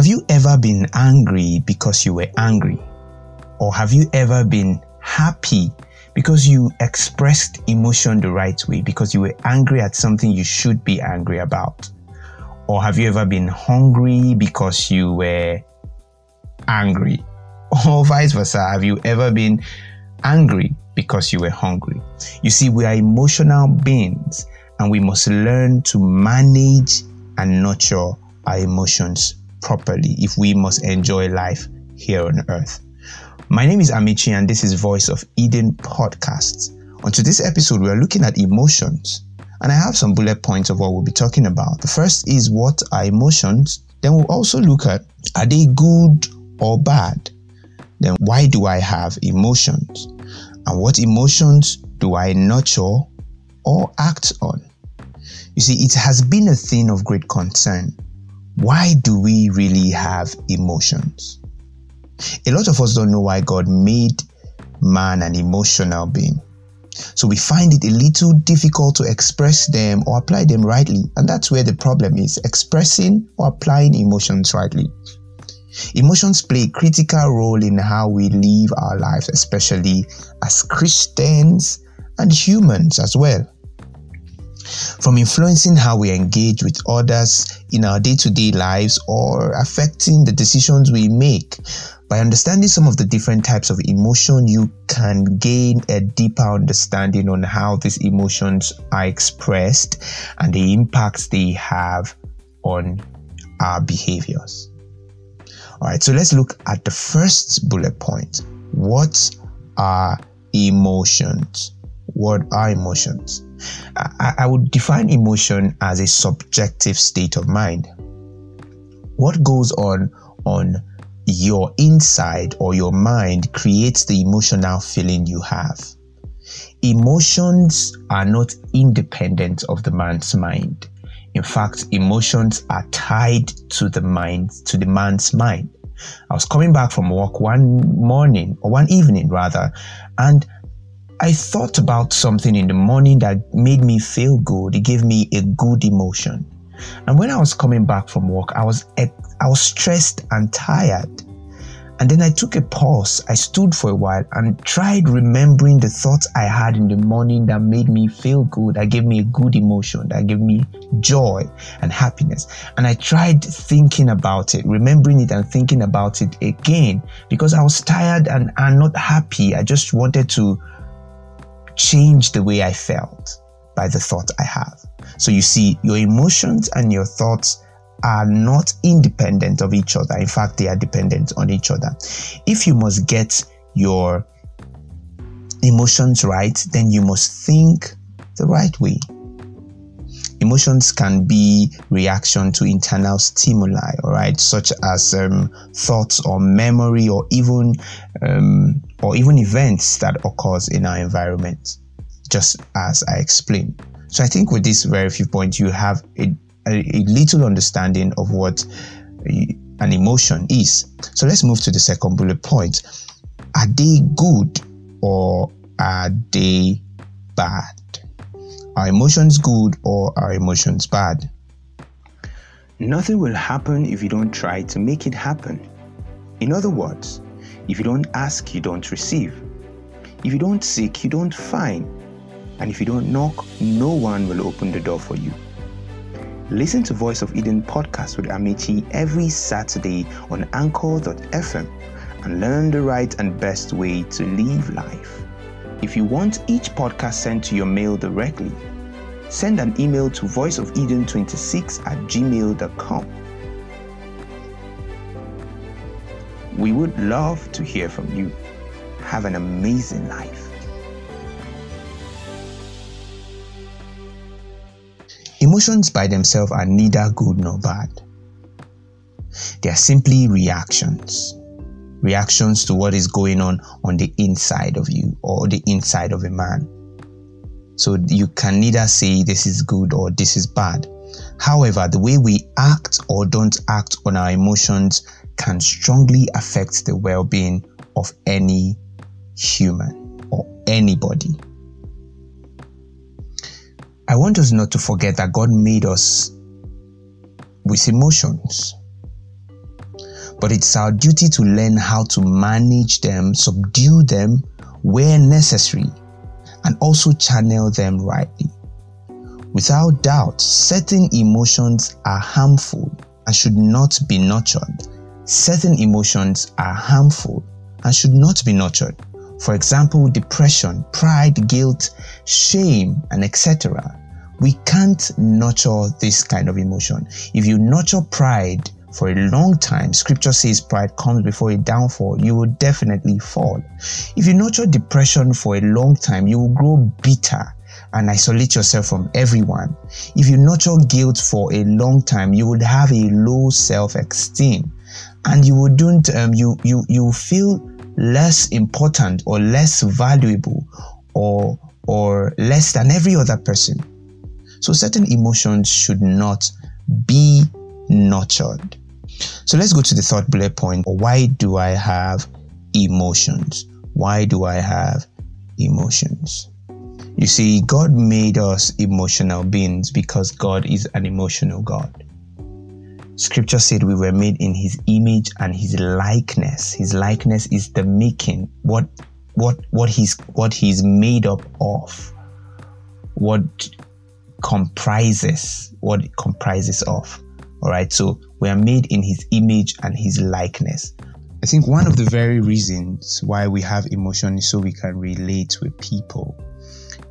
Have you ever been angry because you were angry? Or have you ever been happy because you expressed emotion the right way, because you were angry at something you should be angry about? Or have you ever been hungry because you were angry? Or vice versa, have you ever been angry because you were hungry? You see, we are emotional beings and we must learn to manage and nurture our emotions properly if we must enjoy life here on earth. My name is Amici, and this is Voice of Eden podcast. On today's episode, we are looking at emotions, and I have some bullet points of what we'll be talking about. The first is what are emotions? Then we'll also look at are they good or bad? Then why do I have emotions? And what emotions do I nurture or act on? You see, it has been a thing of great concern. Why do we really have emotions? A lot of us don't know why God made man an emotional being. So we find it a little difficult to express them or apply them rightly. And that's where the problem is expressing or applying emotions rightly. Emotions play a critical role in how we live our lives, especially as Christians and humans as well. From influencing how we engage with others in our day to day lives or affecting the decisions we make, by understanding some of the different types of emotion, you can gain a deeper understanding on how these emotions are expressed and the impacts they have on our behaviors. All right, so let's look at the first bullet point. What are emotions? What are emotions? I, I would define emotion as a subjective state of mind. What goes on on your inside or your mind creates the emotional feeling you have. Emotions are not independent of the man's mind. In fact, emotions are tied to the mind, to the man's mind. I was coming back from work one morning, or one evening rather, and I thought about something in the morning that made me feel good. It gave me a good emotion. And when I was coming back from work, I was I was stressed and tired. And then I took a pause. I stood for a while and tried remembering the thoughts I had in the morning that made me feel good, that gave me a good emotion, that gave me joy and happiness. And I tried thinking about it, remembering it and thinking about it again because I was tired and, and not happy. I just wanted to change the way I felt by the thought I have. So you see, your emotions and your thoughts are not independent of each other. In fact, they are dependent on each other. If you must get your emotions right, then you must think the right way. Emotions can be reaction to internal stimuli, all right, such as um, thoughts or memory or even um, or even events that occurs in our environment, just as I explained. So I think with this very few points, you have a a, a little understanding of what an emotion is. So let's move to the second bullet point. Are they good or are they bad? Are emotions good or are emotions bad? Nothing will happen if you don't try to make it happen. In other words, if you don't ask, you don't receive. If you don't seek, you don't find. And if you don't knock, no one will open the door for you. Listen to Voice of Eden podcast with Amici every Saturday on anchor.fm and learn the right and best way to live life. If you want each podcast sent to your mail directly, send an email to voiceofeden26 at gmail.com. We would love to hear from you. Have an amazing life. Emotions by themselves are neither good nor bad. They are simply reactions. Reactions to what is going on on the inside of you or the inside of a man. So you can neither say this is good or this is bad. However, the way we act or don't act on our emotions can strongly affect the well being of any human or anybody. I want us not to forget that God made us with emotions. But it's our duty to learn how to manage them, subdue them where necessary, and also channel them rightly. Without doubt, certain emotions are harmful and should not be nurtured. Certain emotions are harmful and should not be nurtured. For example, depression, pride, guilt, shame, and etc. We can't nurture this kind of emotion. If you nurture pride for a long time, scripture says pride comes before a downfall, you will definitely fall. If you nurture depression for a long time, you will grow bitter and isolate yourself from everyone. If you nurture guilt for a long time, you would have a low self-esteem and you wouldn't um, you you you feel less important or less valuable or or less than every other person. So certain emotions should not be nurtured. So let's go to the third bullet point. Why do I have emotions? Why do I have emotions? You see, God made us emotional beings because God is an emotional God. Scripture said we were made in his image and his likeness. His likeness is the making, what what what he's what he's made up of. What comprises, what comprises of. All right. So we are made in his image and his likeness. I think one of the very reasons why we have emotion is so we can relate with people.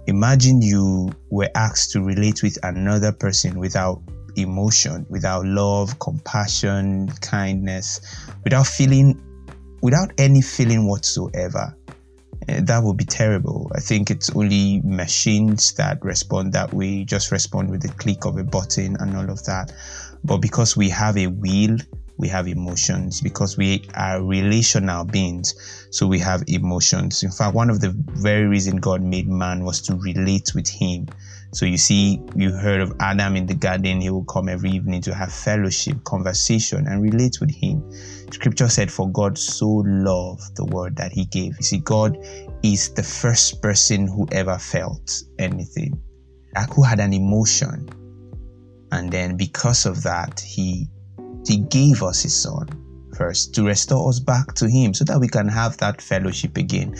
Imagine you were asked to relate with another person without emotion, without love, compassion, kindness, without feeling, without any feeling whatsoever. That would be terrible. I think it's only machines that respond that way, just respond with the click of a button and all of that. But because we have a will, we have emotions. Because we are relational beings, so we have emotions. In fact, one of the very reason God made man was to relate with him. So you see, you heard of Adam in the garden, he will come every evening to have fellowship, conversation, and relate with him. Scripture said, For God so loved the world that he gave. You see, God is the first person who ever felt anything, like who had an emotion. And then because of that, he he gave us his son first to restore us back to him so that we can have that fellowship again.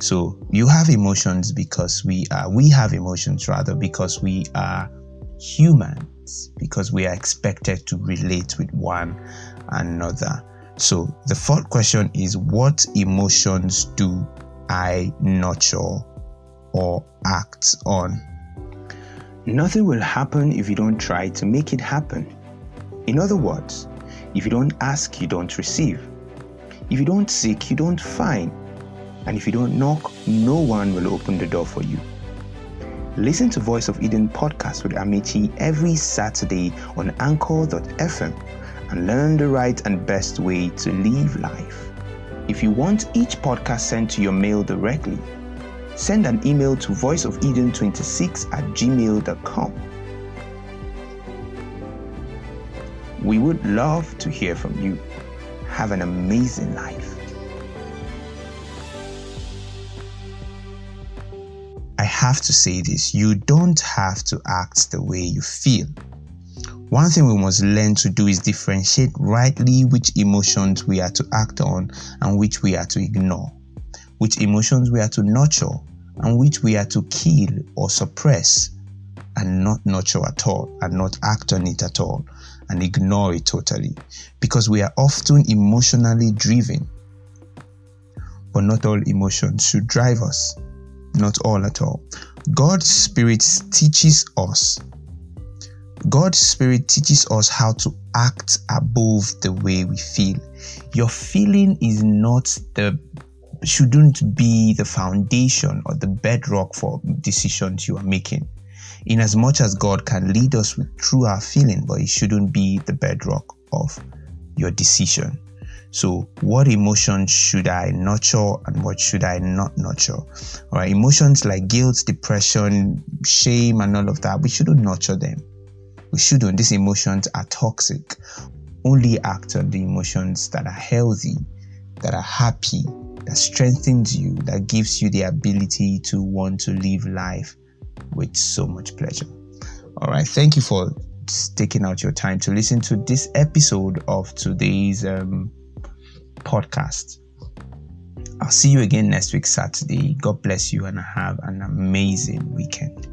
So you have emotions because we are we have emotions rather because we are humans because we are expected to relate with one another. So the fourth question is what emotions do I nurture or act on? Nothing will happen if you don't try to make it happen. In other words, if you don't ask, you don't receive. If you don't seek, you don't find. And if you don't knock, no one will open the door for you. Listen to Voice of Eden podcast with Amici every Saturday on anchor.fm and learn the right and best way to live life. If you want each podcast sent to your mail directly, send an email to voiceofeden26 at gmail.com. We would love to hear from you. Have an amazing life. I have to say this you don't have to act the way you feel. One thing we must learn to do is differentiate rightly which emotions we are to act on and which we are to ignore, which emotions we are to nurture and which we are to kill or suppress and not nurture at all and not act on it at all and ignore it totally because we are often emotionally driven. But not all emotions should drive us, not all at all. God's Spirit teaches us. God's Spirit teaches us how to act above the way we feel. Your feeling is not the shouldn't be the foundation or the bedrock for decisions you are making in as much as God can lead us with, through our feeling, but it shouldn't be the bedrock of your decision. So, what emotions should I nurture and what should I not nurture? All right, emotions like guilt, depression, shame, and all of that, we shouldn't nurture them. We shouldn't. These emotions are toxic. Only act on the emotions that are healthy, that are happy, that strengthens you, that gives you the ability to want to live life with so much pleasure. All right. Thank you for taking out your time to listen to this episode of today's um, podcast. I'll see you again next week, Saturday. God bless you and have an amazing weekend.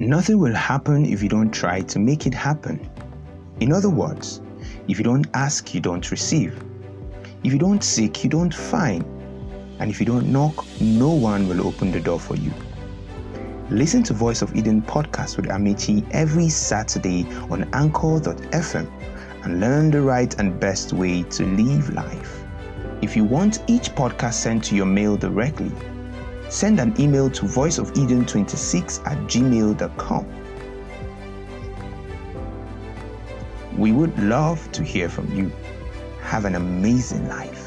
Nothing will happen if you don't try to make it happen. In other words, if you don't ask, you don't receive. If you don't seek, you don't find. And if you don't knock, no one will open the door for you. Listen to Voice of Eden podcast with Amici every Saturday on anchor.fm and learn the right and best way to live life. If you want each podcast sent to your mail directly, send an email to voiceofeden26 at gmail.com. We would love to hear from you. Have an amazing life.